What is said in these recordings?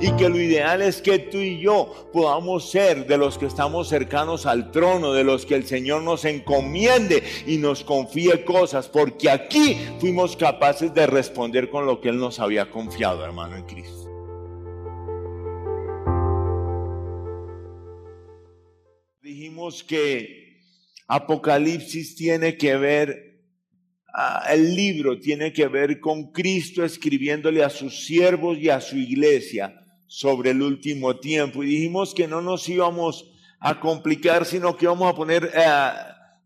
y que lo ideal es que tú y yo podamos ser de los que estamos cercanos al trono, de los que el Señor nos encomiende y nos confíe cosas, porque aquí fuimos capaces de responder con lo que Él nos había confiado, hermano, en Cristo. Dijimos que Apocalipsis tiene que ver, ah, el libro tiene que ver con Cristo escribiéndole a sus siervos y a su iglesia sobre el último tiempo. Y dijimos que no nos íbamos a complicar, sino que vamos a poner eh,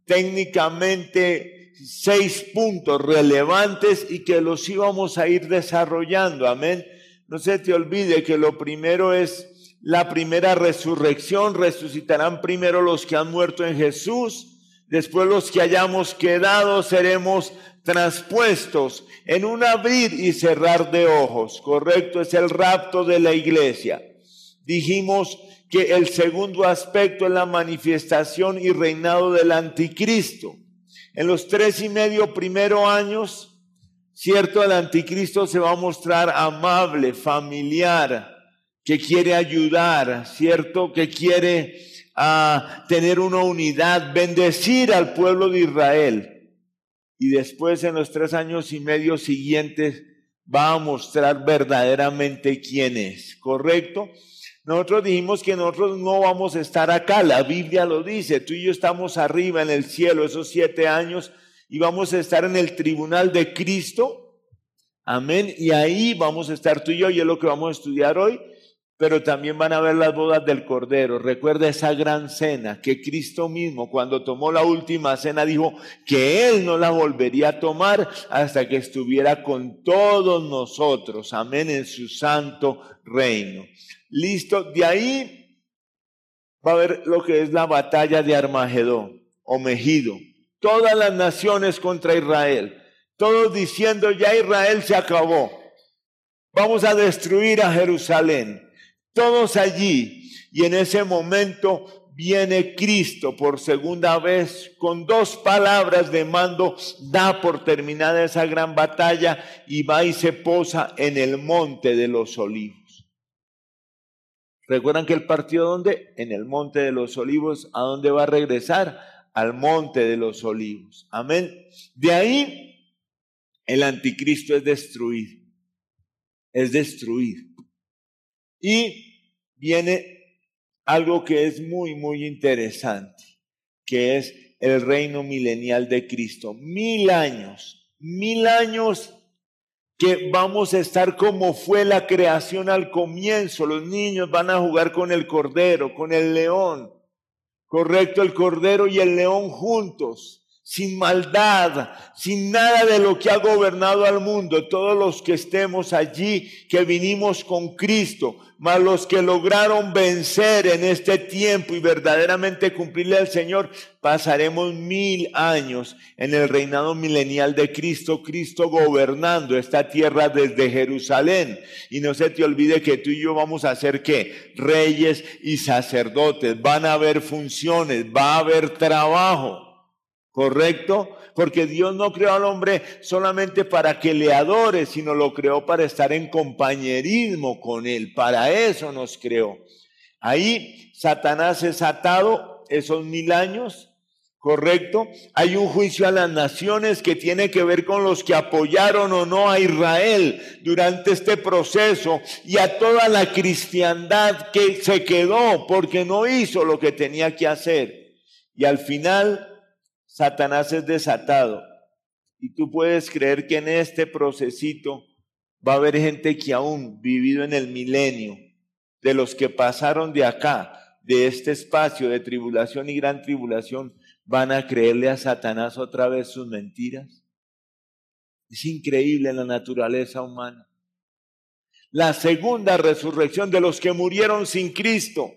técnicamente seis puntos relevantes y que los íbamos a ir desarrollando. Amén. No se te olvide que lo primero es la primera resurrección, resucitarán primero los que han muerto en Jesús, después los que hayamos quedado seremos transpuestos en un abrir y cerrar de ojos, correcto, es el rapto de la iglesia. Dijimos que el segundo aspecto es la manifestación y reinado del anticristo. En los tres y medio primeros años, cierto, el anticristo se va a mostrar amable, familiar, que quiere ayudar, ¿cierto? Que quiere ah, tener una unidad, bendecir al pueblo de Israel. Y después en los tres años y medio siguientes va a mostrar verdaderamente quién es, ¿correcto? Nosotros dijimos que nosotros no vamos a estar acá, la Biblia lo dice, tú y yo estamos arriba en el cielo esos siete años y vamos a estar en el tribunal de Cristo, amén, y ahí vamos a estar tú y yo, y es lo que vamos a estudiar hoy, pero también van a ver las bodas del Cordero. Recuerda esa gran cena que Cristo mismo, cuando tomó la última cena, dijo que Él no la volvería a tomar hasta que estuviera con todos nosotros. Amén, en su santo reino. Listo, de ahí va a ver lo que es la batalla de Armagedón o Mejido. Todas las naciones contra Israel. Todos diciendo, ya Israel se acabó. Vamos a destruir a Jerusalén todos allí. Y en ese momento viene Cristo por segunda vez con dos palabras de mando, da por terminada esa gran batalla y va y se posa en el monte de los olivos. ¿Recuerdan que el partido dónde? En el monte de los olivos, ¿a dónde va a regresar? Al monte de los olivos. Amén. De ahí el anticristo es destruido. Es destruido. Y viene algo que es muy, muy interesante, que es el reino milenial de Cristo. Mil años, mil años que vamos a estar como fue la creación al comienzo. Los niños van a jugar con el cordero, con el león. Correcto, el cordero y el león juntos sin maldad, sin nada de lo que ha gobernado al mundo, todos los que estemos allí, que vinimos con Cristo, mas los que lograron vencer en este tiempo y verdaderamente cumplirle al Señor, pasaremos mil años en el reinado milenial de Cristo, Cristo gobernando esta tierra desde Jerusalén. Y no se te olvide que tú y yo vamos a ser qué? Reyes y sacerdotes. Van a haber funciones, va a haber trabajo. ¿Correcto? Porque Dios no creó al hombre solamente para que le adore, sino lo creó para estar en compañerismo con Él. Para eso nos creó. Ahí Satanás es atado esos mil años, ¿correcto? Hay un juicio a las naciones que tiene que ver con los que apoyaron o no a Israel durante este proceso y a toda la cristiandad que se quedó porque no hizo lo que tenía que hacer. Y al final Satanás es desatado. Y tú puedes creer que en este procesito va a haber gente que aún vivido en el milenio, de los que pasaron de acá, de este espacio de tribulación y gran tribulación, van a creerle a Satanás otra vez sus mentiras. Es increíble la naturaleza humana la segunda resurrección de los que murieron sin Cristo,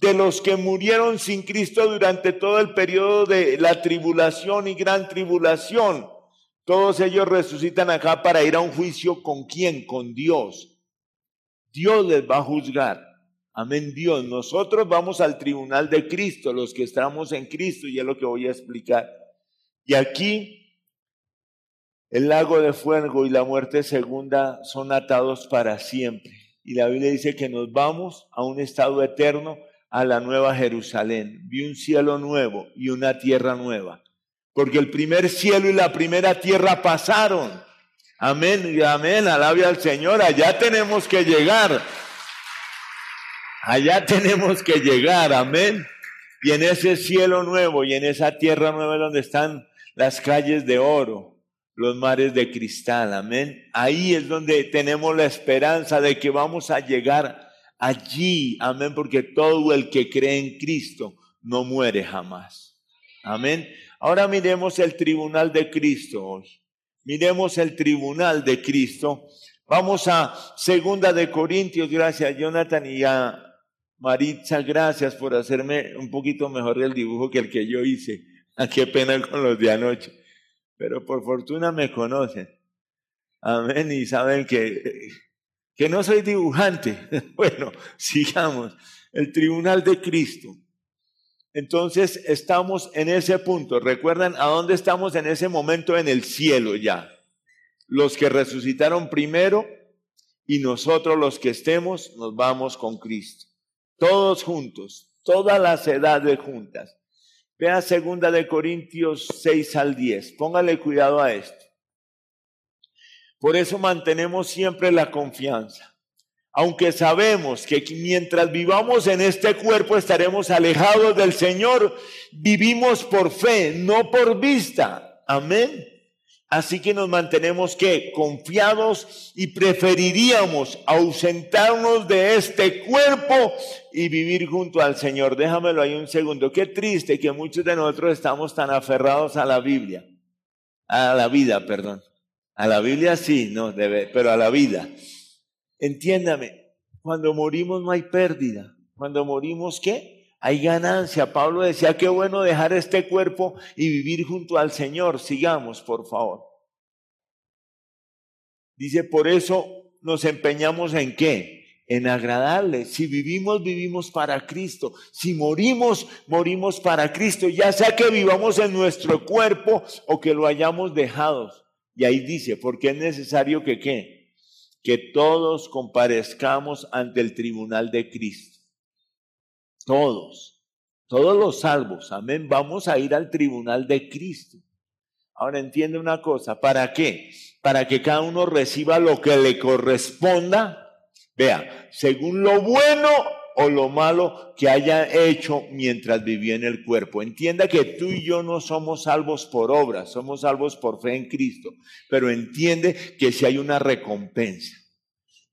de los que murieron sin Cristo durante todo el periodo de la tribulación y gran tribulación. Todos ellos resucitan acá para ir a un juicio con quién, con Dios. Dios les va a juzgar. Amén Dios. Nosotros vamos al tribunal de Cristo, los que estamos en Cristo, y es lo que voy a explicar. Y aquí el lago de fuego y la muerte segunda son atados para siempre. y la Biblia dice que nos vamos a un estado eterno, a la nueva Jerusalén. Vi un cielo nuevo y una tierra nueva. Porque el primer cielo y la primera tierra pasaron. Amén y amén. Alabe al Señor. Allá tenemos que llegar. Allá tenemos que llegar. Amén. Y en ese cielo nuevo y en esa tierra nueva donde están las calles de oro, los mares de cristal. Amén. Ahí es donde tenemos la esperanza de que vamos a llegar allí. Amén. Porque todo el que cree en Cristo no muere jamás. Amén. Ahora miremos el tribunal de Cristo hoy. Miremos el tribunal de Cristo. Vamos a segunda de Corintios, gracias Jonathan y a Maritza, gracias por hacerme un poquito mejor el dibujo que el que yo hice. Ah, qué pena con los de anoche. Pero por fortuna me conocen. Amén. Y saben que, que no soy dibujante. Bueno, sigamos. El tribunal de Cristo. Entonces estamos en ese punto. ¿Recuerdan a dónde estamos en ese momento? En el cielo ya. Los que resucitaron primero y nosotros los que estemos nos vamos con Cristo. Todos juntos, todas las edades juntas. Vea segunda de Corintios 6 al 10. Póngale cuidado a esto. Por eso mantenemos siempre la confianza aunque sabemos que mientras vivamos en este cuerpo estaremos alejados del Señor, vivimos por fe, no por vista. Amén. Así que nos mantenemos que confiados y preferiríamos ausentarnos de este cuerpo y vivir junto al Señor. Déjamelo ahí un segundo. Qué triste que muchos de nosotros estamos tan aferrados a la Biblia, a la vida, perdón. A la Biblia sí, no debe, pero a la vida. Entiéndame, cuando morimos no hay pérdida. Cuando morimos, ¿qué? Hay ganancia. Pablo decía, qué bueno dejar este cuerpo y vivir junto al Señor. Sigamos, por favor. Dice, por eso nos empeñamos en qué? En agradarle. Si vivimos, vivimos para Cristo. Si morimos, morimos para Cristo. Ya sea que vivamos en nuestro cuerpo o que lo hayamos dejado. Y ahí dice, porque es necesario que qué? que todos comparezcamos ante el tribunal de Cristo. Todos, todos los salvos, amén, vamos a ir al tribunal de Cristo. Ahora entiende una cosa, ¿para qué? Para que cada uno reciba lo que le corresponda, vea, según lo bueno o lo malo que haya hecho mientras vivía en el cuerpo. Entienda que tú y yo no somos salvos por obras, somos salvos por fe en Cristo, pero entiende que si hay una recompensa.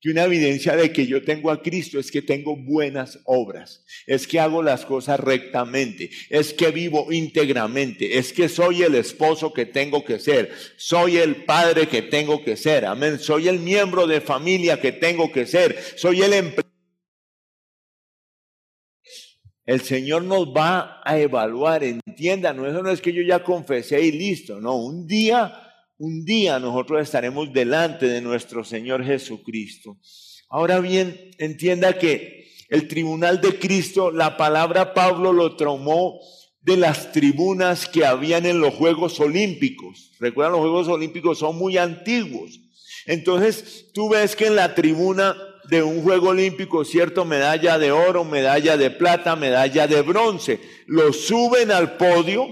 Que una evidencia de que yo tengo a Cristo es que tengo buenas obras, es que hago las cosas rectamente, es que vivo íntegramente, es que soy el esposo que tengo que ser, soy el padre que tengo que ser, amén, soy el miembro de familia que tengo que ser, soy el el Señor nos va a evaluar, entiendan, no, eso no es que yo ya confesé y listo, no, un día, un día nosotros estaremos delante de nuestro Señor Jesucristo. Ahora bien, entienda que el tribunal de Cristo, la palabra Pablo lo tomó de las tribunas que habían en los Juegos Olímpicos. Recuerdan, los Juegos Olímpicos son muy antiguos. Entonces, tú ves que en la tribuna de un juego olímpico, ¿cierto? Medalla de oro, medalla de plata, medalla de bronce. Lo suben al podio,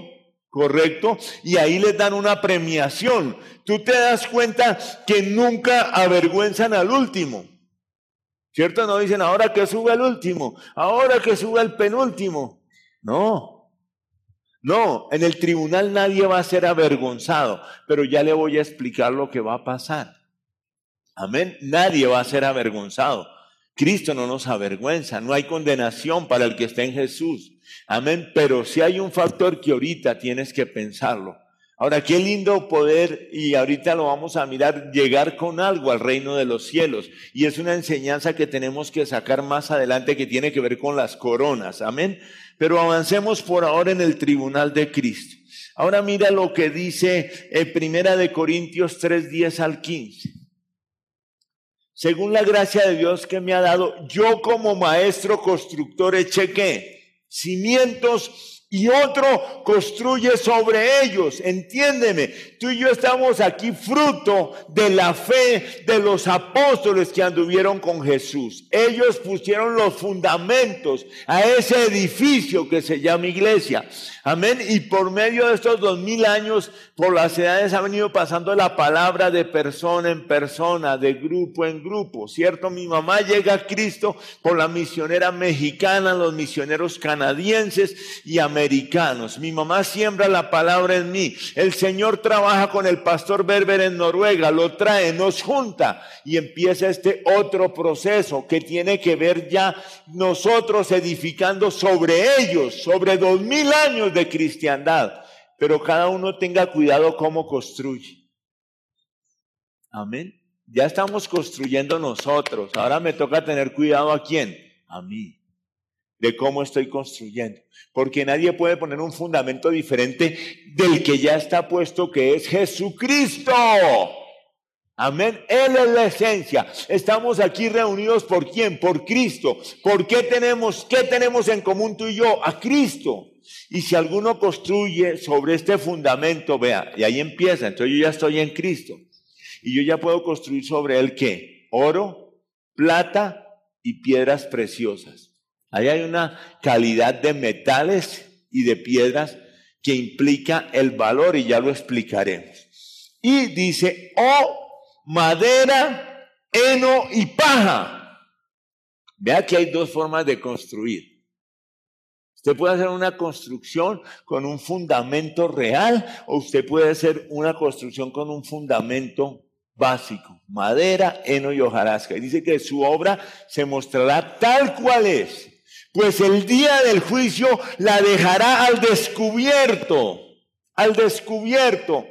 ¿correcto? Y ahí les dan una premiación. Tú te das cuenta que nunca avergüenzan al último. ¿Cierto? No dicen ahora que suba el último, ahora que suba el penúltimo. No. No, en el tribunal nadie va a ser avergonzado, pero ya le voy a explicar lo que va a pasar. Amén. Nadie va a ser avergonzado. Cristo no nos avergüenza, no hay condenación para el que está en Jesús. Amén. Pero si hay un factor que ahorita tienes que pensarlo. Ahora, qué lindo poder, y ahorita lo vamos a mirar, llegar con algo al reino de los cielos. Y es una enseñanza que tenemos que sacar más adelante que tiene que ver con las coronas. Amén. Pero avancemos por ahora en el tribunal de Cristo. Ahora mira lo que dice en Primera de Corintios 3, 10 al 15 según la gracia de Dios que me ha dado, yo como maestro constructor eché qué? Cimientos y otro construye sobre ellos. Entiéndeme, tú y yo estamos aquí fruto de la fe de los apóstoles que anduvieron con Jesús. Ellos pusieron los fundamentos a ese edificio que se llama iglesia. Amén. Y por medio de estos dos mil años, por las edades ha venido pasando la palabra de persona en persona, de grupo en grupo. ¿Cierto? Mi mamá llega a Cristo por la misionera mexicana, los misioneros canadienses y americanos. Mi mamá siembra la palabra en mí. El Señor trabaja con el pastor Berber en Noruega, lo trae, nos junta y empieza este otro proceso que tiene que ver ya nosotros edificando sobre ellos, sobre dos mil años de cristiandad, pero cada uno tenga cuidado cómo construye. Amén. Ya estamos construyendo nosotros. Ahora me toca tener cuidado a quién? A mí. De cómo estoy construyendo. Porque nadie puede poner un fundamento diferente del que ya está puesto, que es Jesucristo. Amén. Él es la esencia. Estamos aquí reunidos por quién? Por Cristo. ¿Por qué tenemos, qué tenemos en común tú y yo? A Cristo. Y si alguno construye sobre este fundamento, vea, y ahí empieza, entonces yo ya estoy en Cristo. Y yo ya puedo construir sobre él qué? Oro, plata y piedras preciosas. Ahí hay una calidad de metales y de piedras que implica el valor y ya lo explicaremos. Y dice, oh, madera, heno y paja. Vea que hay dos formas de construir. Usted puede hacer una construcción con un fundamento real o usted puede hacer una construcción con un fundamento básico, madera, heno y hojarasca. Y dice que su obra se mostrará tal cual es, pues el día del juicio la dejará al descubierto, al descubierto.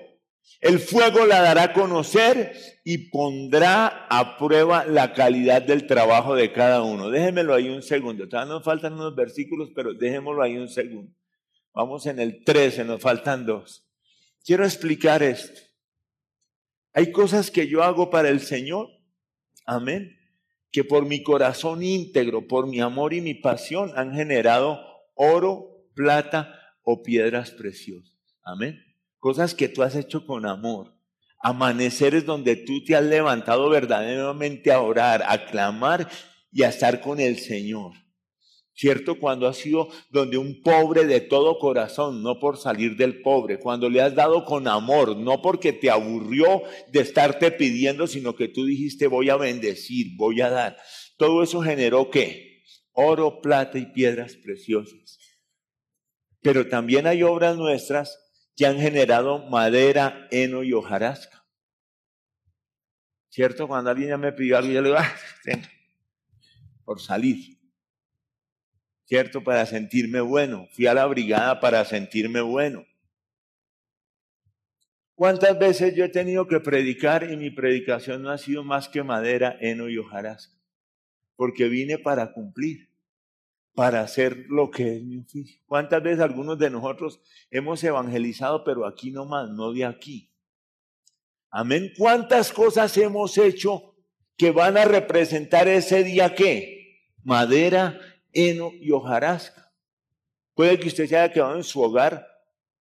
El fuego la dará a conocer y pondrá a prueba la calidad del trabajo de cada uno. Déjenmelo ahí un segundo. Todavía nos faltan unos versículos, pero déjenmelo ahí un segundo. Vamos en el 13, nos faltan dos. Quiero explicar esto. Hay cosas que yo hago para el Señor. Amén. Que por mi corazón íntegro, por mi amor y mi pasión han generado oro, plata o piedras preciosas. Amén cosas que tú has hecho con amor, amaneceres donde tú te has levantado verdaderamente a orar, a clamar y a estar con el Señor. ¿Cierto? Cuando has sido donde un pobre de todo corazón, no por salir del pobre, cuando le has dado con amor, no porque te aburrió de estarte pidiendo, sino que tú dijiste voy a bendecir, voy a dar. Todo eso generó qué? Oro, plata y piedras preciosas. Pero también hay obras nuestras que han generado madera, heno y hojarasca. ¿Cierto? Cuando alguien ya me pidió algo, yo le digo, ah, por salir. ¿Cierto? Para sentirme bueno. Fui a la brigada para sentirme bueno. ¿Cuántas veces yo he tenido que predicar y mi predicación no ha sido más que madera, heno y hojarasca? Porque vine para cumplir para hacer lo que es mi oficio. ¿Cuántas veces algunos de nosotros hemos evangelizado, pero aquí nomás, no de aquí? Amén. ¿Cuántas cosas hemos hecho que van a representar ese día qué? Madera, heno y hojarasca. Puede que usted se haya quedado en su hogar,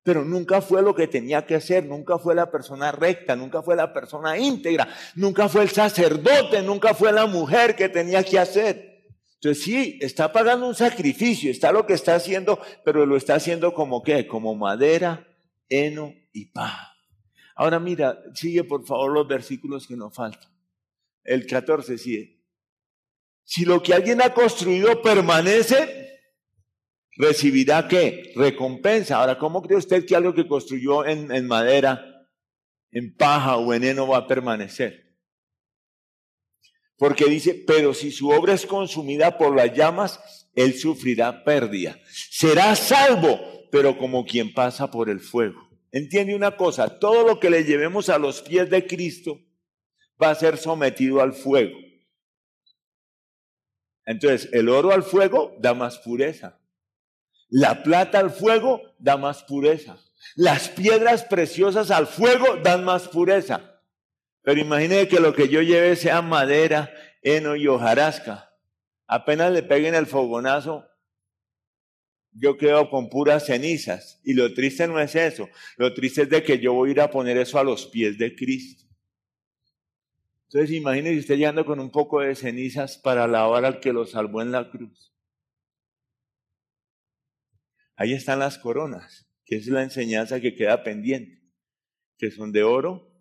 pero nunca fue lo que tenía que hacer, nunca fue la persona recta, nunca fue la persona íntegra, nunca fue el sacerdote, nunca fue la mujer que tenía que hacer. Entonces sí, está pagando un sacrificio, está lo que está haciendo, pero lo está haciendo como qué, como madera, heno y paja. Ahora mira, sigue por favor los versículos que nos faltan. El 14 sigue. Si lo que alguien ha construido permanece, recibirá qué? Recompensa. Ahora, ¿cómo cree usted que algo que construyó en, madera, en paja o en heno va a permanecer? Porque dice, pero si su obra es consumida por las llamas, él sufrirá pérdida. Será salvo, pero como quien pasa por el fuego. Entiende una cosa, todo lo que le llevemos a los pies de Cristo va a ser sometido al fuego. Entonces, el oro al fuego da más pureza. La plata al fuego da más pureza. Las piedras preciosas al fuego dan más pureza. Pero imagine que lo que yo lleve sea madera, heno y hojarasca. Apenas le peguen el fogonazo, yo quedo con puras cenizas. Y lo triste no es eso, lo triste es de que yo voy a ir a poner eso a los pies de Cristo. Entonces imagínese usted llegando con un poco de cenizas para alabar al que lo salvó en la cruz. Ahí están las coronas, que es la enseñanza que queda pendiente, que son de oro,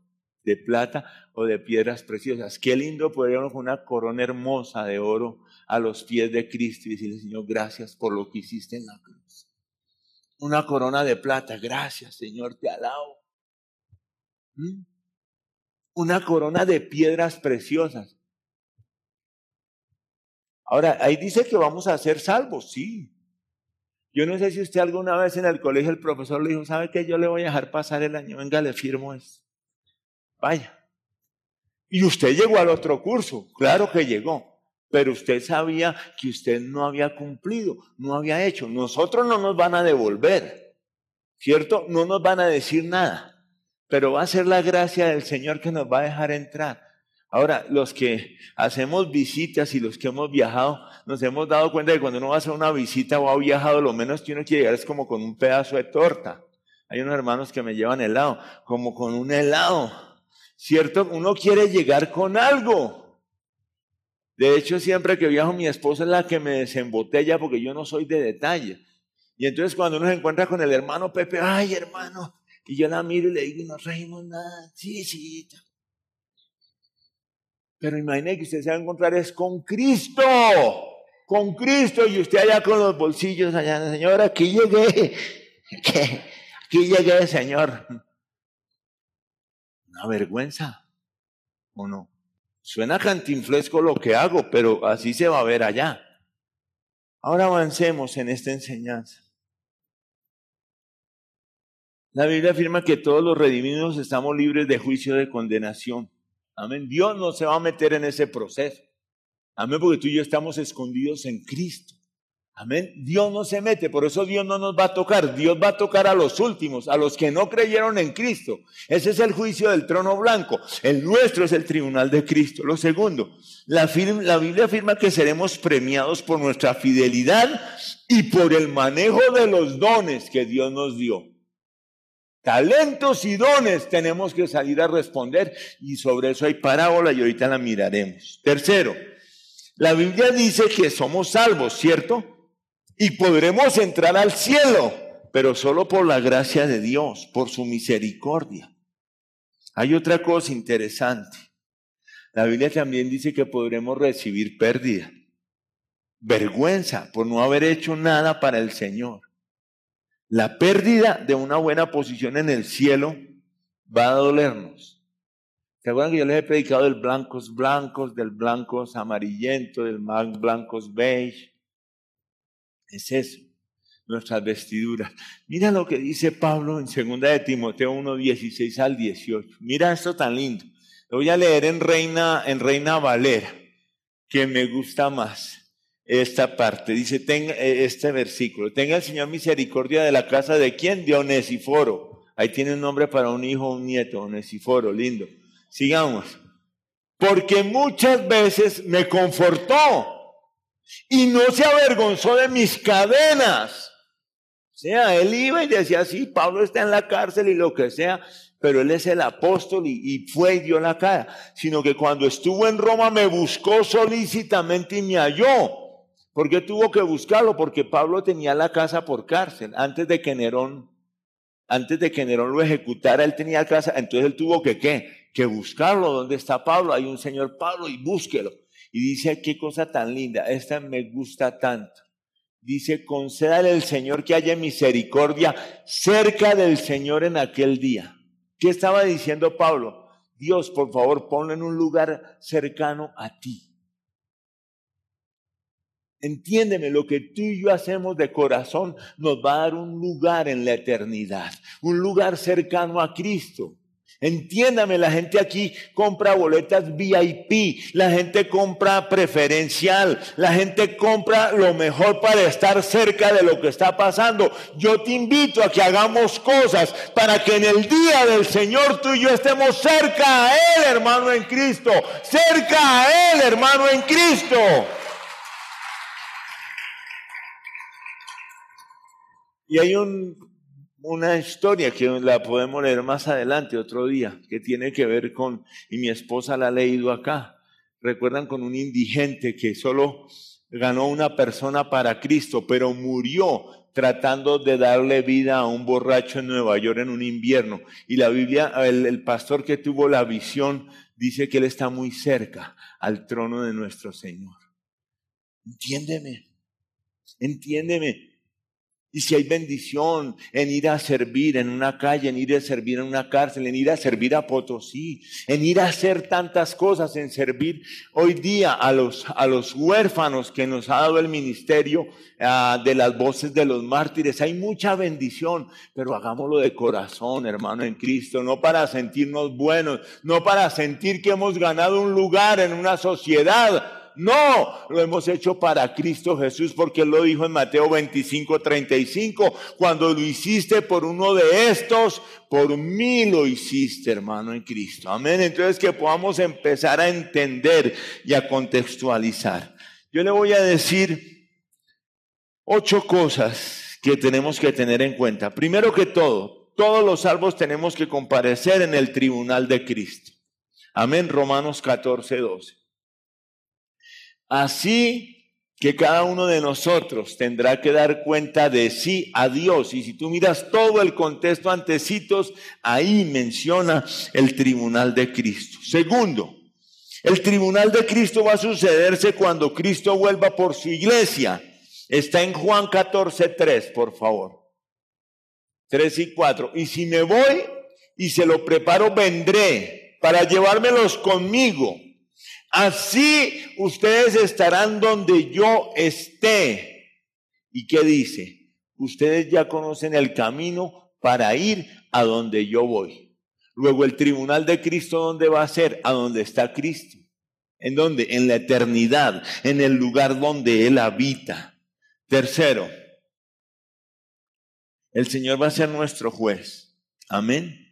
de plata o de piedras preciosas. Qué lindo poder con una corona hermosa de oro a los pies de Cristo y decirle, Señor, gracias por lo que hiciste en la cruz. Una corona de plata, gracias, Señor, te alabo. ¿Mm? Una corona de piedras preciosas. Ahora, ahí dice que vamos a ser salvos, sí. Yo no sé si usted alguna vez en el colegio el profesor le dijo, ¿sabe qué? Yo le voy a dejar pasar el año, venga, le firmo esto. Vaya. Y usted llegó al otro curso, claro que llegó, pero usted sabía que usted no había cumplido, no había hecho. Nosotros no nos van a devolver, ¿cierto? No nos van a decir nada, pero va a ser la gracia del Señor que nos va a dejar entrar. Ahora, los que hacemos visitas y los que hemos viajado, nos hemos dado cuenta de que cuando uno va a hacer una visita o ha viajado, lo menos que uno quiere llegar es como con un pedazo de torta. Hay unos hermanos que me llevan helado, como con un helado. ¿cierto? Uno quiere llegar con algo. De hecho, siempre que viajo, mi esposa es la que me desembotella porque yo no soy de detalle. Y entonces cuando uno se encuentra con el hermano Pepe, ay hermano, y yo la miro y le digo, no trajimos nada, sí, sí. Pero imagine que usted se va a encontrar es con Cristo, con Cristo, y usted allá con los bolsillos allá, Señor, aquí llegué, aquí llegué, Señor una vergüenza, ¿o no? Suena cantinflesco lo que hago, pero así se va a ver allá. Ahora avancemos en esta enseñanza. La Biblia afirma que todos los redimidos estamos libres de juicio de condenación. Amén. Dios no se va a meter en ese proceso. Amén, porque tú y yo estamos escondidos en Cristo. Amén. Dios no se mete, por eso Dios no nos va a tocar. Dios va a tocar a los últimos, a los que no creyeron en Cristo. Ese es el juicio del trono blanco. El nuestro es el tribunal de Cristo. Lo segundo, la, la Biblia afirma que seremos premiados por nuestra fidelidad y por el manejo de los dones que Dios nos dio. Talentos y dones tenemos que salir a responder y sobre eso hay parábola y ahorita la miraremos. Tercero, la Biblia dice que somos salvos, ¿cierto? y podremos entrar al cielo, pero solo por la gracia de Dios, por su misericordia. Hay otra cosa interesante. La Biblia también dice que podremos recibir pérdida, vergüenza por no haber hecho nada para el Señor. La pérdida de una buena posición en el cielo va a dolernos. ¿Se acuerdan que yo les he predicado del blancos blancos, del blancos amarillento, del blancos beige? Es eso, nuestras vestiduras. Mira lo que dice Pablo en 2 de Timoteo 1, 16 al 18. Mira esto tan lindo. Lo voy a leer en Reina, en Reina Valera, que me gusta más esta parte. Dice, tenga, eh, este versículo, tenga el Señor misericordia de la casa de quién? De Onesiforo. Ahí tiene un nombre para un hijo o un nieto, Onesiforo, lindo. Sigamos. Porque muchas veces me confortó y no se avergonzó de mis cadenas. O sea, él iba y decía, sí, Pablo está en la cárcel y lo que sea, pero él es el apóstol y, fue y dio la cara. Sino que cuando estuvo en Roma me buscó solícitamente y me halló. ¿Por qué tuvo que buscarlo? Porque Pablo tenía la casa por cárcel. Antes de que Nerón, antes de que Nerón lo ejecutara, él tenía casa. Entonces él tuvo que, ¿qué? Que buscarlo. ¿Dónde está Pablo? Hay un señor Pablo y búsquelo. Y dice, qué cosa tan linda, esta me gusta tanto. Dice, concédale el Señor que haya misericordia cerca del Señor en aquel día. ¿Qué estaba diciendo Pablo? Dios, por favor, ponlo en un lugar cercano a ti. Entiéndeme, lo que tú y yo hacemos de corazón nos va a dar un lugar en la eternidad, un lugar cercano a Cristo. Entiéndame, la gente aquí compra boletas VIP, la gente compra preferencial, la gente compra lo mejor para estar cerca de lo que está pasando. Yo te invito a que hagamos cosas para que en el día del Señor tú y yo estemos cerca a Él, hermano en Cristo, cerca a Él, hermano en Cristo. Y hay un, una historia que la podemos leer más adelante, otro día, que tiene que ver con, y mi esposa la ha leído acá, recuerdan con un indigente que solo ganó una persona para Cristo, pero murió tratando de darle vida a un borracho en Nueva York en un invierno. Y la Biblia, el pastor que tuvo la visión, dice que él está muy cerca al trono de nuestro Señor. Entiéndeme, entiéndeme. Y si hay bendición en ir a servir en una calle, en ir a servir en una cárcel, en ir a servir a Potosí, en ir a hacer tantas cosas, en servir hoy día a los, a los huérfanos que nos ha dado el ministerio ah, de las voces de los mártires, hay mucha bendición, pero hagámoslo de corazón, hermano, en Cristo, no para sentirnos buenos, no para sentir que hemos ganado un lugar en una sociedad no, lo hemos hecho para Cristo Jesús porque Él lo dijo en Mateo 25, 35. Cuando lo hiciste por uno de estos, por mí lo hiciste, hermano, en Cristo. Amén. Entonces que podamos empezar a entender y a contextualizar. Yo le voy a decir ocho cosas que tenemos que tener en cuenta. Primero que todo, todos los salvos tenemos que comparecer en el tribunal de Cristo. Amén. Romanos 14, 12. Así que cada uno de nosotros tendrá que dar cuenta de sí a Dios. Y si tú miras todo el contexto antecitos, ahí menciona el tribunal de Cristo. Segundo, el tribunal de Cristo va a sucederse cuando Cristo vuelva por su iglesia. Está en Juan 14, 3, por favor. 3 y 4. Y si me voy y se lo preparo, vendré para llevármelos conmigo Así ustedes estarán donde yo esté. ¿Y qué dice? Ustedes ya conocen el camino para ir a donde yo voy. Luego el tribunal de Cristo, ¿dónde va a ser? A donde está Cristo. ¿En dónde? En la eternidad, en el lugar donde Él habita. Tercero, el Señor va a ser nuestro juez. Amén.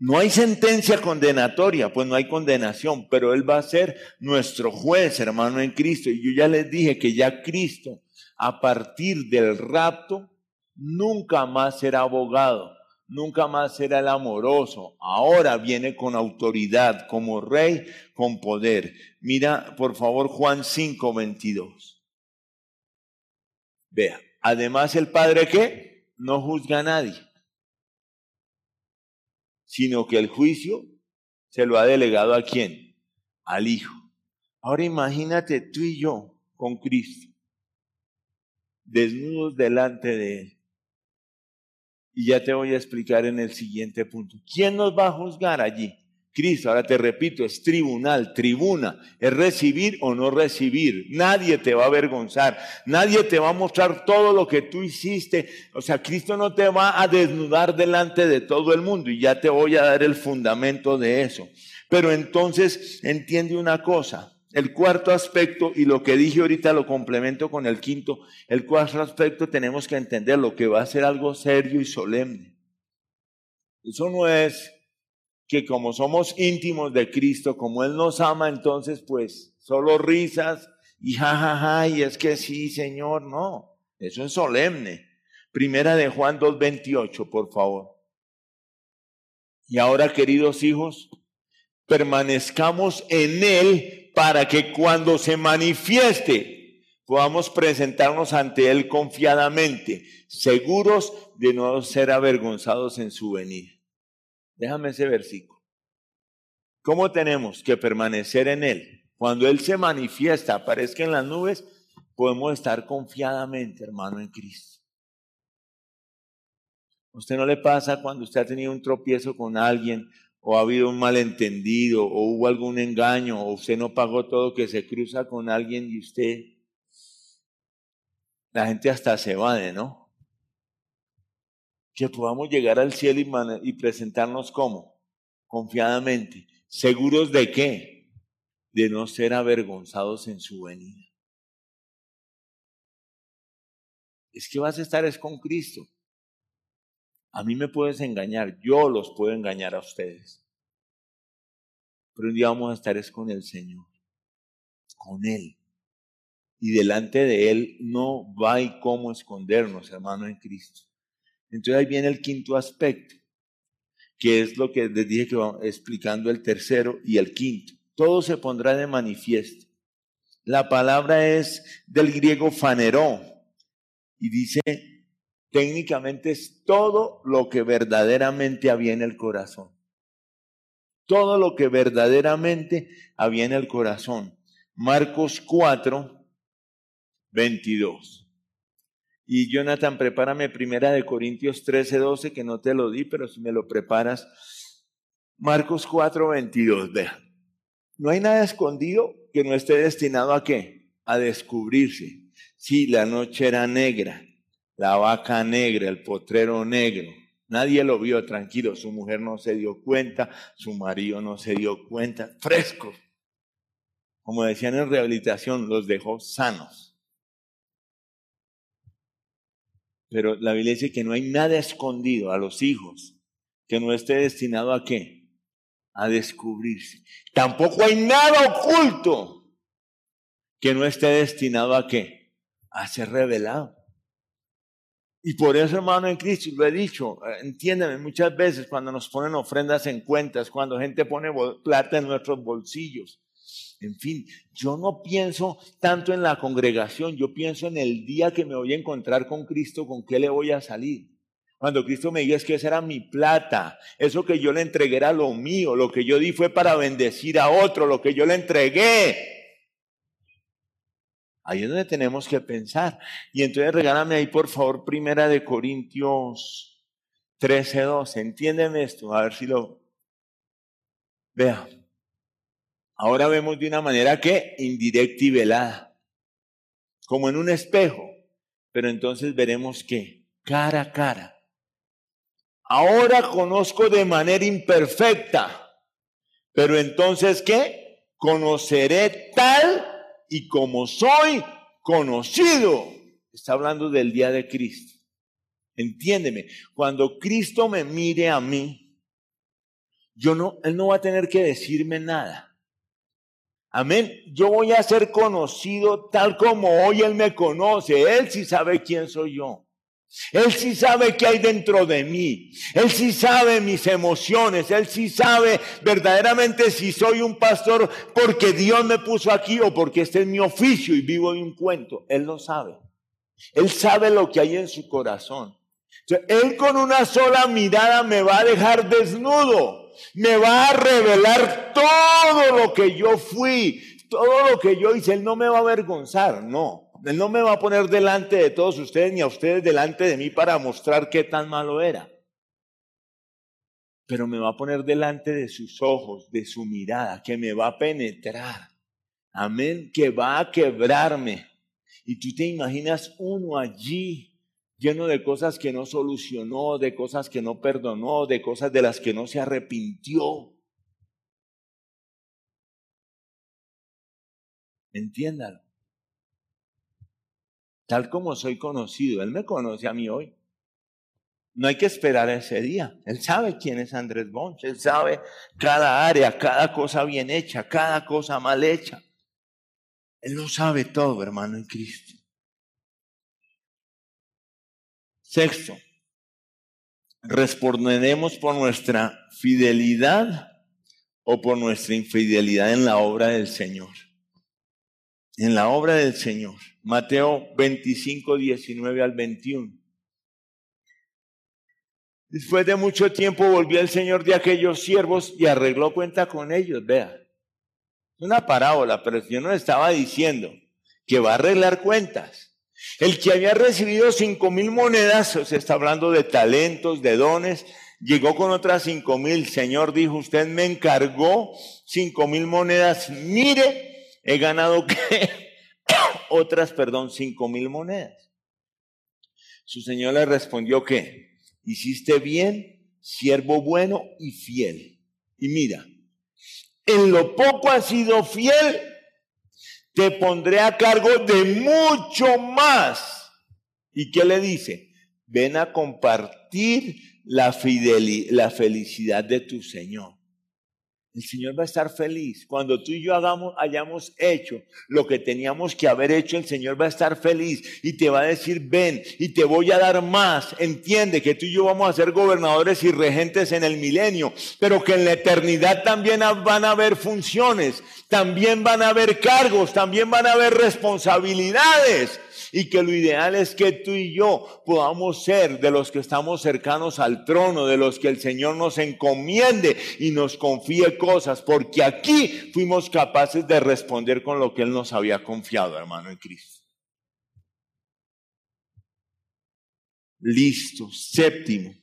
No hay sentencia condenatoria, pues no hay condenación, pero Él va a ser nuestro juez, hermano, en Cristo. Y yo ya les dije que ya Cristo, a partir del rapto, nunca más será abogado, nunca más será el amoroso. Ahora viene con autoridad, como rey, con poder. Mira, por favor, Juan 5, 22. Vea, además el Padre que no juzga a nadie sino que el juicio se lo ha delegado a quién? Al Hijo. Ahora imagínate tú y yo con Cristo, desnudos delante de Él. Y ya te voy a explicar en el siguiente punto. ¿Quién nos va a juzgar allí? Cristo, ahora te repito, es tribunal, tribuna, es recibir o no recibir. Nadie te va a avergonzar, nadie te va a mostrar todo lo que tú hiciste. O sea, Cristo no te va a desnudar delante de todo el mundo y ya te voy a dar el fundamento de eso. Pero entonces entiende una cosa, el cuarto aspecto, y lo que dije ahorita lo complemento con el quinto, el cuarto aspecto tenemos que entender lo que va a ser algo serio y solemne. Eso no es que como somos íntimos de Cristo, como Él nos ama, entonces pues solo risas y jajaja, ja, ja, y es que sí, Señor, no, eso es solemne. Primera de Juan 2.28, por favor. Y ahora, queridos hijos, permanezcamos en Él para que cuando se manifieste podamos presentarnos ante Él confiadamente, seguros de no ser avergonzados en su venida. Déjame ese versículo. ¿Cómo tenemos que permanecer en Él? Cuando Él se manifiesta, aparezca en las nubes, podemos estar confiadamente, hermano, en Cristo. usted no le pasa cuando usted ha tenido un tropiezo con alguien, o ha habido un malentendido, o hubo algún engaño, o usted no pagó todo, que se cruza con alguien y usted, la gente hasta se evade, ¿no? Que podamos llegar al cielo y, presentarnos como confiadamente, seguros de qué? De no ser avergonzados en su venida. Es que vas a estar es con Cristo. A mí me puedes engañar, yo los puedo engañar a ustedes. Pero un día vamos a estar es con el Señor, con Él. y delante de Él no va y cómo escondernos, hermano, en Cristo. Entonces ahí viene el quinto aspecto, que es lo que les dije que vamos explicando el tercero y el quinto. Todo se pondrá de manifiesto. La palabra es del griego faneró y dice, técnicamente es todo lo que verdaderamente había en el corazón. Todo lo que verdaderamente había en el corazón. Marcos 4, 22. Y Jonathan, prepárame primera de Corintios 13, 12, que no te lo di, pero si me lo preparas. Marcos 4, 22, vea. No hay nada escondido que no esté destinado a qué? A descubrirse. Sí, la noche era negra, la vaca negra, el potrero negro. Nadie lo vio tranquilo, su mujer no se dio cuenta, su marido no se dio cuenta, fresco. Como decían en rehabilitación, los dejó sanos. Pero la Biblia dice que no hay nada escondido a los hijos que no esté destinado a qué? A descubrirse. Tampoco hay nada oculto que no esté destinado a qué? A ser revelado. Y por eso, hermano, en Cristo, lo he dicho, eh, entiéndeme, muchas veces cuando nos ponen ofrendas en cuentas, cuando gente pone plata en nuestros bolsillos, en fin, yo no pienso tanto en la congregación, yo pienso en el día que me voy a encontrar con Cristo, con qué le voy a salir. Cuando Cristo me diga es que esa era mi plata, eso que yo le entregué era lo mío, lo que yo di fue para bendecir a otro, lo que yo le entregué Ahí es donde tenemos que pensar. Y entonces regálame ahí, por favor, primera de Corintios 13, 12. Entiéndeme esto, a ver si lo... Vea. Ahora vemos de una manera que indirecta y velada, como en un espejo, pero entonces veremos que cara a cara. Ahora conozco de manera imperfecta, pero entonces ¿qué? Conoceré tal y como soy conocido. Está hablando del día de Cristo. Entiéndeme, cuando Cristo me mire a mí, yo no, Él no va a tener que decirme nada. Amén. Yo voy a ser conocido tal como hoy Él me conoce. Él sí sabe quién soy yo. Él sí sabe qué hay dentro de mí. Él sí sabe mis emociones. Él sí sabe verdaderamente si soy un pastor porque Dios me puso aquí o porque este es mi oficio y vivo de un cuento. Él lo sabe. Él sabe lo que hay en su corazón. él con una sola mirada me va a dejar desnudo. Me va a revelar todo lo que yo fui, todo lo que yo hice. Él no me va a avergonzar, no. Él no me va a poner delante de todos ustedes ni a ustedes delante de mí para mostrar qué tan malo era. Pero me va a poner delante de sus ojos, de su mirada, que me va a penetrar. Amén, que va a quebrarme. Y tú te imaginas uno allí lleno de cosas que no solucionó, de cosas que no perdonó, de cosas de las que no se arrepintió. Entiéndalo tal como soy conocido. Él me conoce a mí hoy. No hay que esperar ese día. Él sabe quién es Andrés Bonch. Él sabe cada área, cada cosa bien hecha, cada cosa mal hecha. Él lo sabe todo, hermano, en Cristo. Sexto, responderemos por nuestra fidelidad o por nuestra infidelidad en la obra del Señor. En la obra del Señor. Mateo 25, 19 al 21. Después de mucho tiempo volvió el Señor de aquellos siervos y arregló cuenta con ellos. Vea, una parábola, pero yo no estaba diciendo que va a arreglar cuentas. El que había recibido cinco mil monedas, se está hablando de talentos, de dones, llegó con otras cinco mil. Señor dijo, usted me encargó cinco mil monedas. Mire, he ganado otras, perdón, cinco mil monedas. Su señor le respondió que hiciste bien, siervo bueno y fiel. Y mira, en lo poco has sido fiel, te pondré a cargo de mucho más. ¿Y qué le dice? Ven a compartir la, la felicidad de tu Señor. El Señor va a estar feliz. Cuando tú y yo hagamos, hayamos hecho lo que teníamos que haber hecho, el Señor va a estar feliz y te va a decir, ven y te voy a dar más. Entiende que tú y yo vamos a ser gobernadores y regentes en el milenio, pero que en la eternidad también van a haber funciones, también van a haber cargos, también van a haber responsabilidades y que lo ideal es que tú y yo podamos ser de los que estamos cercanos al trono, de los que el Señor nos encomiende y nos confíe cosas, porque aquí fuimos capaces de responder con lo que Él nos había confiado, hermano en Cristo. Listo. Séptimo.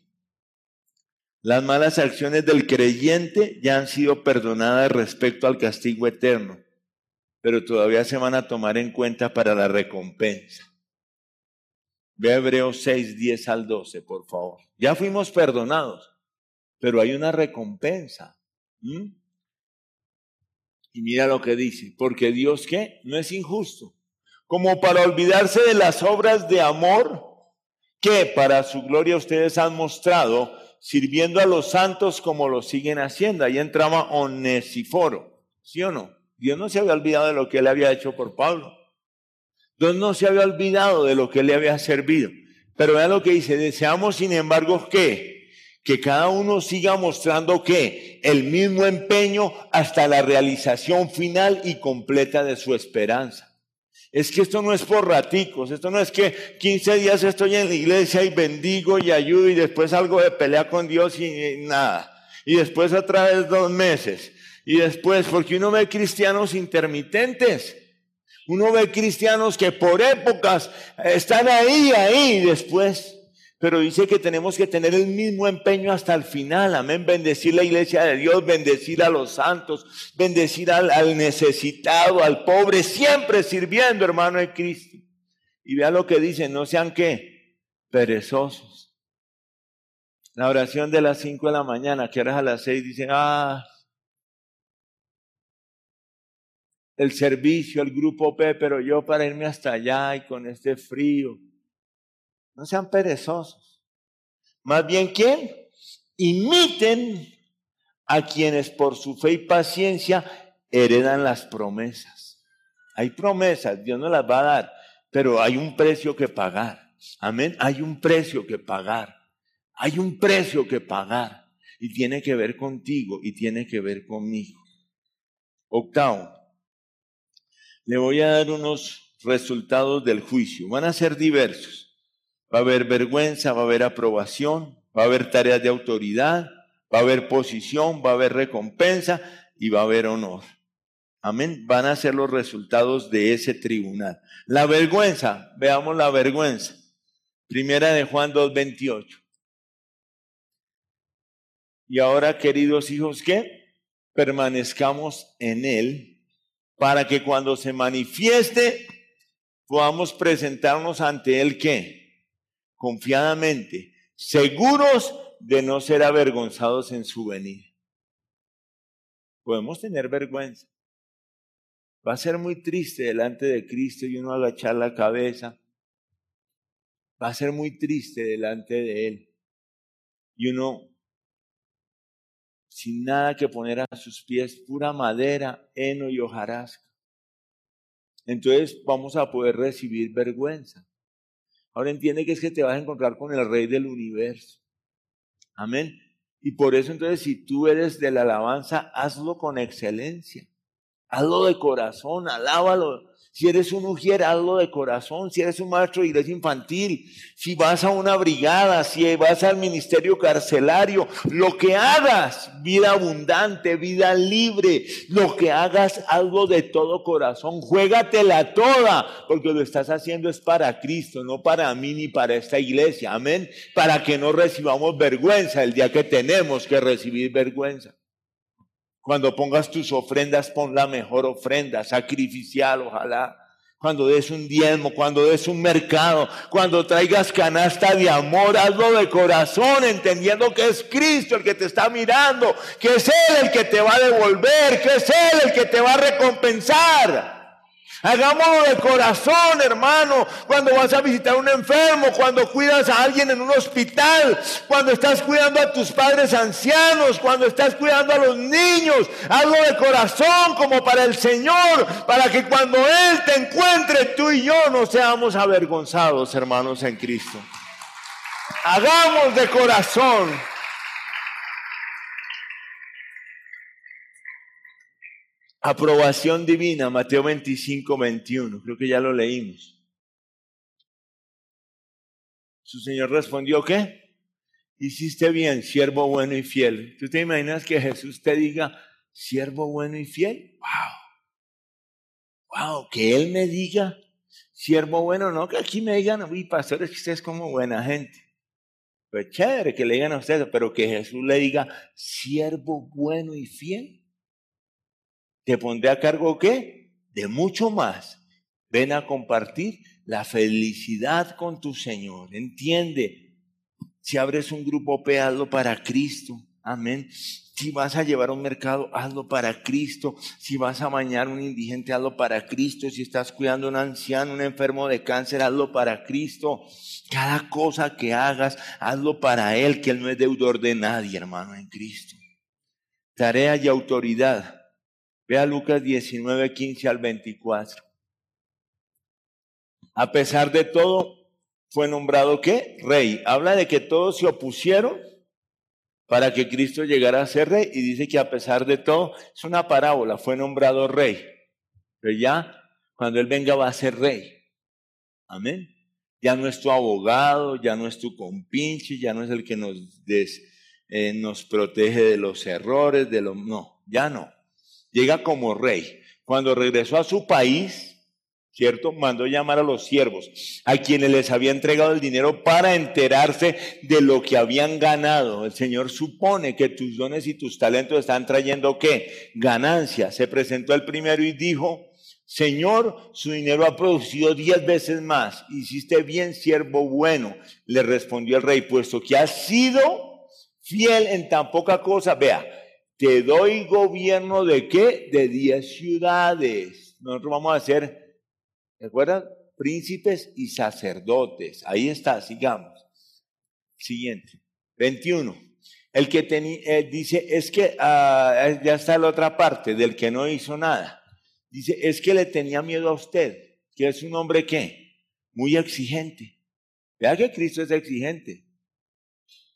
Las malas acciones del creyente ya han sido perdonadas respecto al castigo eterno pero todavía se van a tomar en cuenta para la recompensa. Ve Hebreos 6, 10 al 12, por favor. Ya fuimos perdonados, pero hay una recompensa. Y mira lo que dice, porque Dios qué? No es injusto. Como para olvidarse de las obras de amor que para su gloria ustedes han mostrado, sirviendo a los santos como lo siguen haciendo. Ahí entraba Onesiforo, ¿sí o no? Dios no se había olvidado de lo que él había hecho por Pablo. Dios no se había olvidado de lo que le había servido. Pero vean lo que dice, deseamos sin embargo que, que cada uno siga mostrando que el mismo empeño hasta la realización final y completa de su esperanza. Es que esto no es por raticos, esto no es que 15 días estoy en la iglesia y bendigo y ayudo y después algo de pelea con Dios y nada. Y después otra vez dos meses y después, porque uno ve cristianos intermitentes. Uno ve cristianos que por épocas están ahí, ahí, después. Pero dice que tenemos que tener el mismo empeño hasta el final. Amén. Bendecir la iglesia de Dios, bendecir a los santos, bendecir al, al necesitado, al pobre, siempre sirviendo, hermano de Cristo. Y vea lo que dice, no sean qué, perezosos. La oración de las cinco de la mañana, que ahora a las seis, dicen, ah, el servicio, el grupo P, pero yo para irme hasta allá y con este frío. No sean perezosos. Más bien, ¿quién? Imiten a quienes por su fe y paciencia heredan las promesas. Hay promesas, Dios no las va a dar, pero hay un precio que pagar. Amén. Hay un precio que pagar. Hay un precio que pagar. Y tiene que ver contigo y tiene que ver conmigo. Octavo, le voy a dar unos resultados del juicio. Van a ser diversos. Va a haber vergüenza, va a haber aprobación, va a haber tareas de autoridad, va a haber posición, va a haber recompensa y va a haber honor. Amén. Van a ser los resultados de ese tribunal. La vergüenza, veamos la vergüenza. Primera de Juan 2.28. Y ahora, queridos hijos, ¿qué? Permanezcamos en Él para que cuando se manifieste podamos presentarnos ante Él que confiadamente, seguros de no ser avergonzados en su venida. Podemos tener vergüenza. Va a ser muy triste delante de Cristo y uno agachar la cabeza. Va a ser muy triste delante de Él. Y uno sin nada que poner a sus pies, pura madera, heno y hojarasca. Entonces vamos a poder recibir vergüenza. Ahora entiende que es que te vas a encontrar con el rey del universo. Amén. Y por eso entonces si tú eres de la alabanza, hazlo con excelencia. Hazlo de corazón, alábalo si eres un ujier, hazlo de corazón. Si eres un maestro de iglesia infantil, si vas a una brigada, si vas al ministerio carcelario, lo que hagas, vida abundante, vida libre, lo que hagas, hazlo de todo corazón. Juégatela toda, porque lo estás haciendo es para Cristo, no para mí ni para esta iglesia. Amén. Para que no recibamos vergüenza el día que tenemos que recibir vergüenza. Cuando pongas tus ofrendas, pon la mejor ofrenda, sacrificial, ojalá. Cuando des un diezmo, cuando des un mercado, cuando traigas canasta de amor, hazlo de corazón, entendiendo que es Cristo el que te está mirando, que es Él el que te va a devolver, que es Él el que te va a recompensar. Hagámoslo de corazón, hermano. Cuando vas a visitar a un enfermo, cuando cuidas a alguien en un hospital, cuando estás cuidando a tus padres ancianos, cuando estás cuidando a los niños, hazlo de corazón como para el Señor, para que cuando Él te encuentre, tú y yo no seamos avergonzados, hermanos en Cristo. Hagamos de corazón. Aprobación divina, Mateo 25, 21. Creo que ya lo leímos. Su Señor respondió, ¿qué? Hiciste bien, siervo bueno y fiel. ¿Tú te imaginas que Jesús te diga, siervo bueno y fiel? ¡Wow! ¡Wow! Que Él me diga, siervo bueno, no que aquí me digan, uy, pastores, que usted es como buena gente. Pues chévere que le digan a ustedes, pero que Jesús le diga, siervo bueno y fiel te pondré a cargo qué? De mucho más. Ven a compartir la felicidad con tu Señor. Entiende, si abres un grupo P, hazlo para Cristo. Amén. Si vas a llevar un mercado, hazlo para Cristo. Si vas a bañar a un indigente, hazlo para Cristo. Si estás cuidando a un anciano, un enfermo de cáncer, hazlo para Cristo. Cada cosa que hagas, hazlo para Él, que Él no es deudor de nadie, hermano, en Cristo. Tarea y autoridad. Vea Lucas 19, 15 al 24. A pesar de todo, fue nombrado qué? Rey. Habla de que todos se opusieron para que Cristo llegara a ser rey y dice que a pesar de todo, es una parábola, fue nombrado rey. Pero ya, cuando Él venga va a ser rey. Amén. Ya no es tu abogado, ya no es tu compinche, ya no es el que nos, eh, nos protege de los errores, de los... No, ya no llega como rey. Cuando regresó a su país, ¿cierto? Mandó llamar a los siervos, a quienes les había entregado el dinero para enterarse de lo que habían ganado. El Señor supone que tus dones y tus talentos están trayendo qué? Ganancia. Se presentó el primero y dijo, Señor, su dinero ha producido diez veces más. Hiciste bien, siervo bueno. Le respondió el rey, puesto que has sido fiel en tan poca cosa. Vea, te doy gobierno de qué? De diez ciudades. Nosotros vamos a ser, ¿recuerdan? Príncipes y sacerdotes. Ahí está, sigamos. Siguiente. 21. El que tenía, dice, es que, ah, ya está la otra parte, del que no hizo nada. Dice, es que le tenía miedo a usted, que es un hombre que, muy exigente. Vea que Cristo es exigente.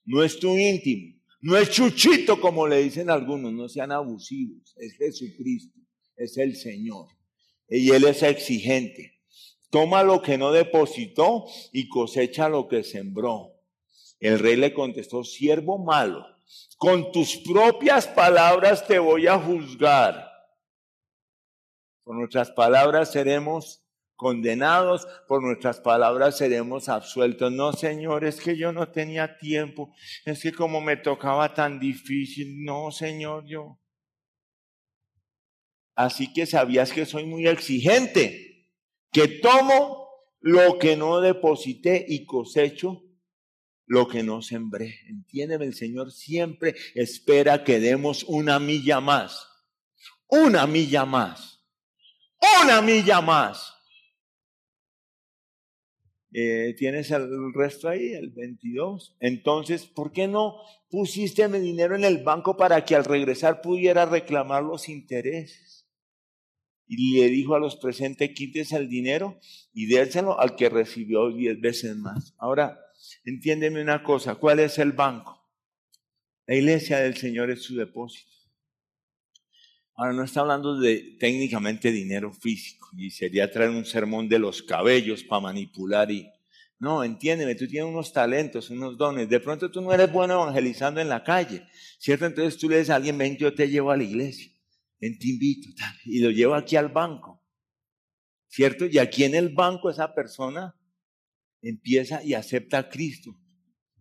No es tu íntimo. No es chuchito como le dicen algunos, no sean abusivos. Es Jesucristo, es el Señor. Y Él es exigente. Toma lo que no depositó y cosecha lo que sembró. El rey le contestó, siervo malo, con tus propias palabras te voy a juzgar. Con nuestras palabras seremos condenados, por nuestras palabras seremos absueltos. No, Señor, es que yo no tenía tiempo, es que como me tocaba tan difícil, no, Señor, yo. Así que sabías que soy muy exigente, que tomo lo que no deposité y cosecho lo que no sembré. Entiéndeme, el Señor siempre espera que demos una milla más, una milla más, una milla más. Eh, tienes el resto ahí, el 22. Entonces, ¿por qué no pusiste mi dinero en el banco para que al regresar pudiera reclamar los intereses? Y le dijo a los presentes, quites el dinero y dérselo al que recibió diez veces más. Ahora, entiéndeme una cosa, ¿cuál es el banco? La iglesia del Señor es su depósito. Ahora no está hablando de técnicamente dinero físico y sería traer un sermón de los cabellos para manipular y no, entiéndeme, tú tienes unos talentos, unos dones. De pronto tú no eres bueno evangelizando en la calle, ¿cierto? Entonces tú le dices a alguien, ven, yo te llevo a la iglesia, ven, te invito, y lo llevo aquí al banco, ¿cierto? Y aquí en el banco esa persona empieza y acepta a Cristo.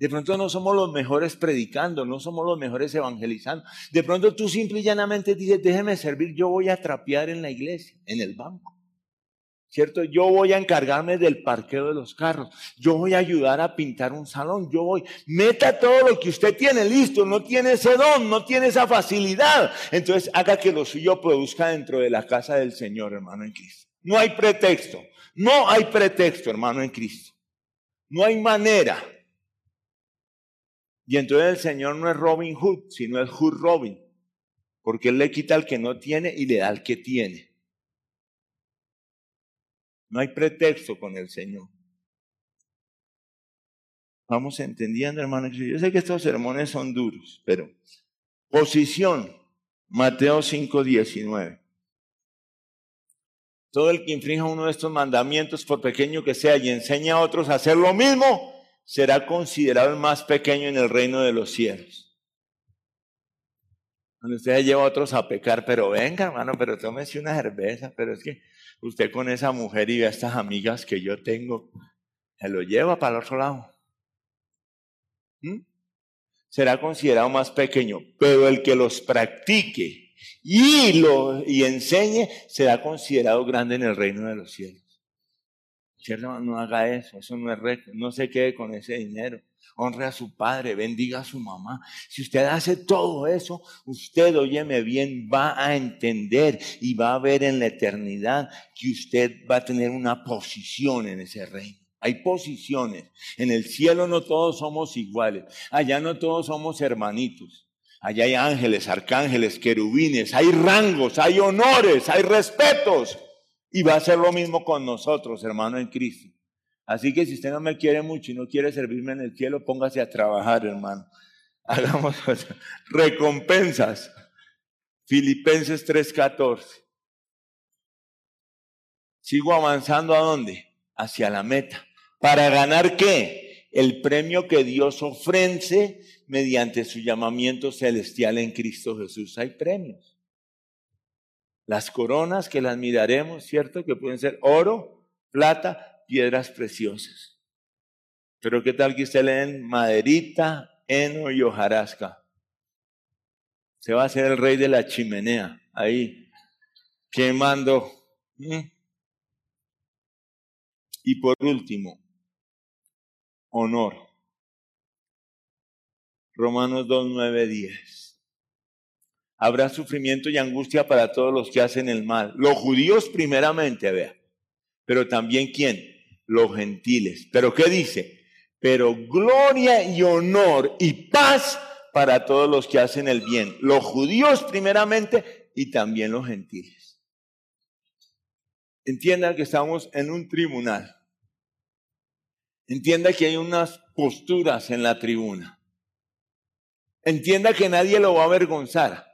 De pronto no somos los mejores predicando, no somos los mejores evangelizando. De pronto tú simple y llanamente dices, déjeme servir, yo voy a trapear en la iglesia, en el banco. ¿Cierto? Yo voy a encargarme del parqueo de los carros. Yo voy a ayudar a pintar un salón. Yo voy, meta todo lo que usted tiene listo. No tiene ese don, no tiene esa facilidad. Entonces haga que lo suyo produzca dentro de la casa del Señor, hermano en Cristo. No hay pretexto. No hay pretexto, hermano, en Cristo. No hay manera. Y entonces el Señor no es Robin Hood, sino es Hood Robin. Porque Él le quita al que no tiene y le da al que tiene. No hay pretexto con el Señor. Vamos entendiendo, hermano. Yo sé que estos sermones son duros, pero posición, Mateo 5, 19. Todo el que infrinja uno de estos mandamientos, por pequeño que sea, y enseña a otros a hacer lo mismo, será considerado el más pequeño en el reino de los cielos. Cuando usted lleva a otros a pecar, pero venga, hermano, pero tómese una cerveza, pero es que usted con esa mujer y ve a estas amigas que yo tengo, se lo lleva para el otro lado. ¿Mm? será considerado más pequeño, pero el que los practique y, lo, y enseñe será considerado grande en el reino de los cielos. No haga eso, eso no es recto, no se quede con ese dinero. Honre a su padre, bendiga a su mamá. Si usted hace todo eso, usted, óyeme bien, va a entender y va a ver en la eternidad que usted va a tener una posición en ese reino. Hay posiciones. En el cielo no todos somos iguales. Allá no todos somos hermanitos. Allá hay ángeles, arcángeles, querubines, hay rangos, hay honores, hay respetos. Y va a ser lo mismo con nosotros, hermano en Cristo. Así que si usted no me quiere mucho y no quiere servirme en el cielo, póngase a trabajar, hermano. Hagamos recompensas. Filipenses 3:14. Sigo avanzando a dónde? Hacia la meta. ¿Para ganar qué? El premio que Dios ofrece mediante su llamamiento celestial en Cristo Jesús. Hay premios. Las coronas que las miraremos, ¿cierto? Que pueden ser oro, plata, piedras preciosas. Pero ¿qué tal que usted leen maderita, heno y hojarasca? Se va a ser el rey de la chimenea, ahí, quemando. Y por último, honor. Romanos 2, 9, 10. Habrá sufrimiento y angustia para todos los que hacen el mal. Los judíos primeramente, vea. Pero también quién? Los gentiles. Pero ¿qué dice? Pero gloria y honor y paz para todos los que hacen el bien. Los judíos primeramente y también los gentiles. Entiendan que estamos en un tribunal. Entienda que hay unas posturas en la tribuna. Entienda que nadie lo va a avergonzar,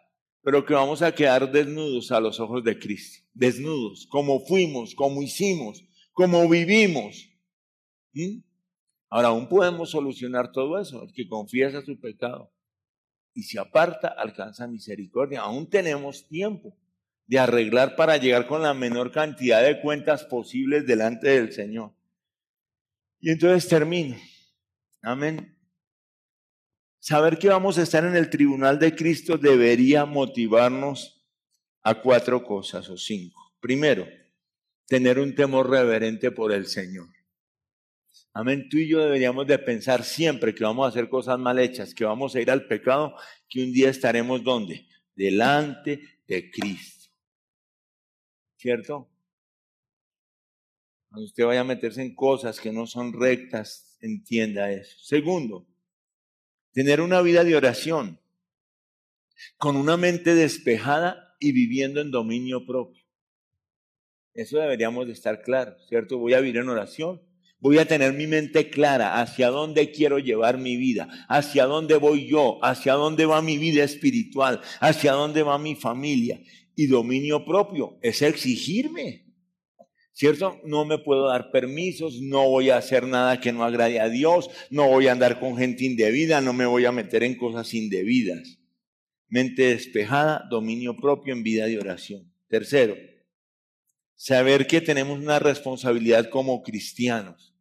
pero que vamos a quedar desnudos a los ojos de Cristo. Desnudos, como fuimos, como hicimos, como vivimos. ¿Mm? Ahora aún podemos solucionar todo eso. El que confiesa su pecado y se aparta alcanza misericordia. Aún tenemos tiempo de arreglar para llegar con la menor cantidad de cuentas posibles delante del Señor. Y entonces termino. Amén. Saber que vamos a estar en el tribunal de Cristo debería motivarnos a cuatro cosas o cinco. Primero, tener un temor reverente por el Señor. Amén. Tú y yo deberíamos de pensar siempre que vamos a hacer cosas mal hechas, que vamos a ir al pecado, que un día estaremos donde? Delante de Cristo. ¿Cierto? Cuando usted vaya a meterse en cosas que no son rectas, entienda eso. Segundo, tener una vida de oración con una mente despejada y viviendo en dominio propio. Eso deberíamos de estar claros, ¿cierto? Voy a vivir en oración, voy a tener mi mente clara hacia dónde quiero llevar mi vida, hacia dónde voy yo, hacia dónde va mi vida espiritual, hacia dónde va mi familia. Y dominio propio es exigirme, ¿Cierto? No me puedo dar permisos, no voy a hacer nada que no agrade a Dios, no voy a andar con gente indebida, no me voy a meter en cosas indebidas. Mente despejada, dominio propio en vida de oración. Tercero, saber que tenemos una responsabilidad como cristianos.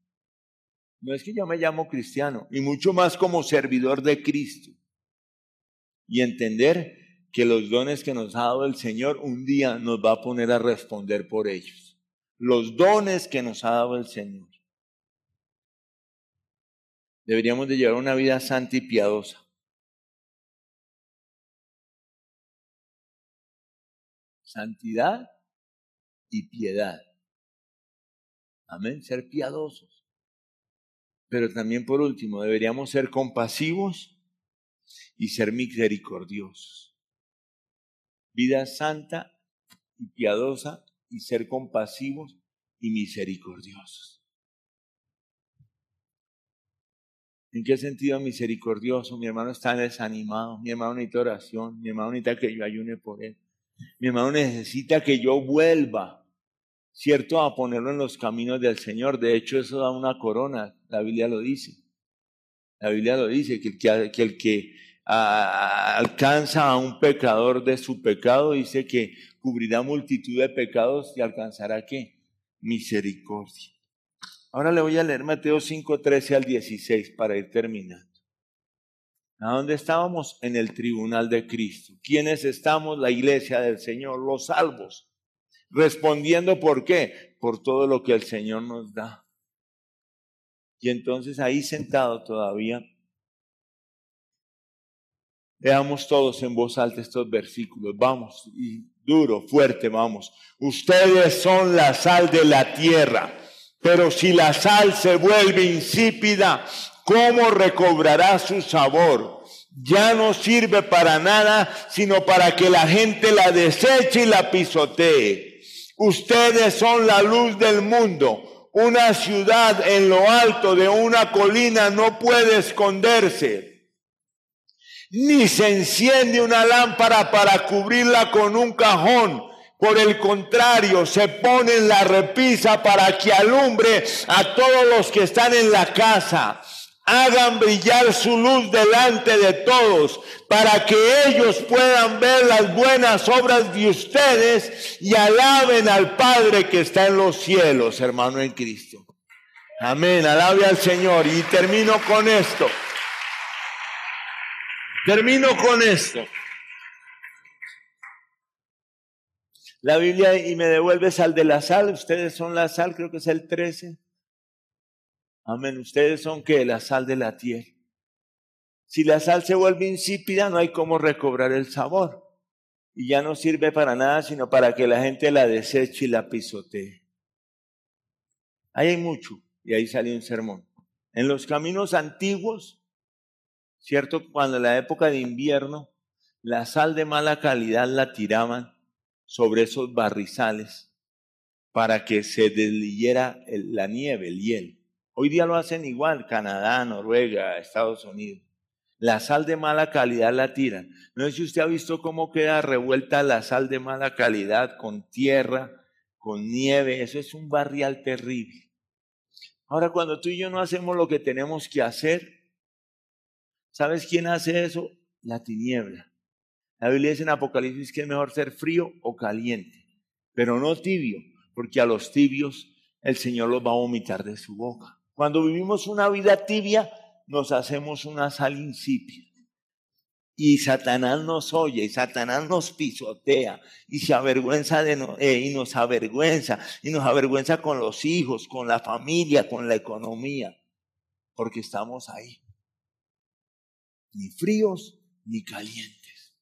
No es que yo me llamo cristiano, y mucho más como servidor de Cristo. Y entender que los dones que nos ha dado el Señor un día nos va a poner a responder por ellos los dones que nos ha dado el Señor. Deberíamos de llevar una vida santa y piadosa. Santidad y piedad. Amén, ser piadosos. Pero también por último, deberíamos ser compasivos y ser misericordiosos. Vida santa y piadosa y ser compasivos y misericordiosos. ¿En qué sentido misericordioso? Mi hermano está desanimado, mi hermano necesita oración, mi hermano necesita que yo ayune por él, mi hermano necesita que yo vuelva, ¿cierto? A ponerlo en los caminos del Señor. De hecho, eso da una corona, la Biblia lo dice. La Biblia lo dice, que el que, que, el que alcanza a un pecador de su pecado, dice que cubrirá multitud de pecados y alcanzará qué? Misericordia. Ahora le voy a leer Mateo 5, 13 al 16 para ir terminando. ¿A dónde estábamos? En el tribunal de Cristo. ¿Quiénes estamos? La iglesia del Señor, los salvos. Respondiendo por qué? Por todo lo que el Señor nos da. Y entonces ahí sentado todavía, veamos todos en voz alta estos versículos. Vamos, y duro, fuerte, vamos. Ustedes son la sal de la tierra. Pero si la sal se vuelve insípida, ¿cómo recobrará su sabor? Ya no sirve para nada, sino para que la gente la deseche y la pisotee. Ustedes son la luz del mundo. Una ciudad en lo alto de una colina no puede esconderse. Ni se enciende una lámpara para cubrirla con un cajón por el contrario, se pone en la repisa para que alumbre a todos los que están en la casa. Hagan brillar su luz delante de todos para que ellos puedan ver las buenas obras de ustedes y alaben al Padre que está en los cielos, hermano en Cristo. Amén, alabe al Señor. Y termino con esto. Termino con esto. la Biblia y me devuelve sal de la sal. Ustedes son la sal, creo que es el 13. Amén. Ustedes son que la sal de la tierra. Si la sal se vuelve insípida, no hay cómo recobrar el sabor. Y ya no sirve para nada, sino para que la gente la deseche y la pisotee. Ahí hay mucho. Y ahí salió un sermón. En los caminos antiguos, ¿cierto? Cuando en la época de invierno, la sal de mala calidad la tiraban sobre esos barrizales para que se desliyera la nieve, el hielo. Hoy día lo hacen igual, Canadá, Noruega, Estados Unidos. La sal de mala calidad la tiran. No sé si usted ha visto cómo queda revuelta la sal de mala calidad con tierra, con nieve. Eso es un barrial terrible. Ahora, cuando tú y yo no hacemos lo que tenemos que hacer, ¿sabes quién hace eso? La tiniebla. La Biblia dice en Apocalipsis que es mejor ser frío o caliente, pero no tibio, porque a los tibios el Señor los va a vomitar de su boca. Cuando vivimos una vida tibia, nos hacemos una sal insípida. Y Satanás nos oye, y Satanás nos pisotea, y se avergüenza de eh, y nos avergüenza, y nos avergüenza con los hijos, con la familia, con la economía, porque estamos ahí. Ni fríos ni calientes.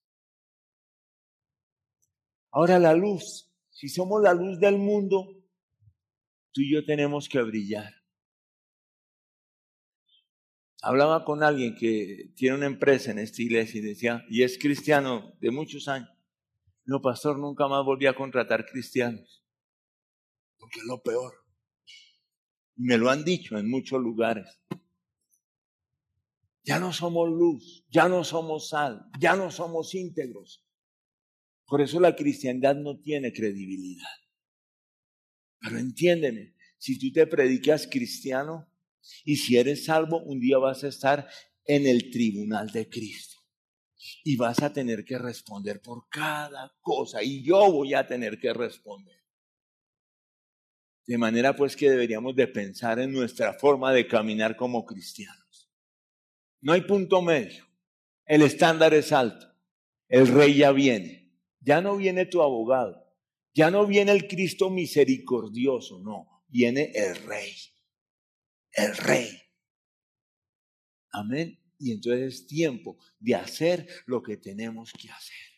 Ahora la luz, si somos la luz del mundo, tú y yo tenemos que brillar. Hablaba con alguien que tiene una empresa en esta iglesia y decía, y es cristiano de muchos años. No, pastor, nunca más volví a contratar cristianos. Porque es lo peor. Me lo han dicho en muchos lugares. Ya no somos luz, ya no somos sal, ya no somos íntegros. Por eso la cristiandad no tiene credibilidad. Pero entiéndeme, si tú te predicas cristiano y si eres salvo, un día vas a estar en el tribunal de Cristo. Y vas a tener que responder por cada cosa. Y yo voy a tener que responder. De manera pues que deberíamos de pensar en nuestra forma de caminar como cristianos. No hay punto medio. El estándar es alto. El rey ya viene. Ya no viene tu abogado, ya no viene el Cristo misericordioso, no, viene el Rey, el Rey. Amén. Y entonces es tiempo de hacer lo que tenemos que hacer.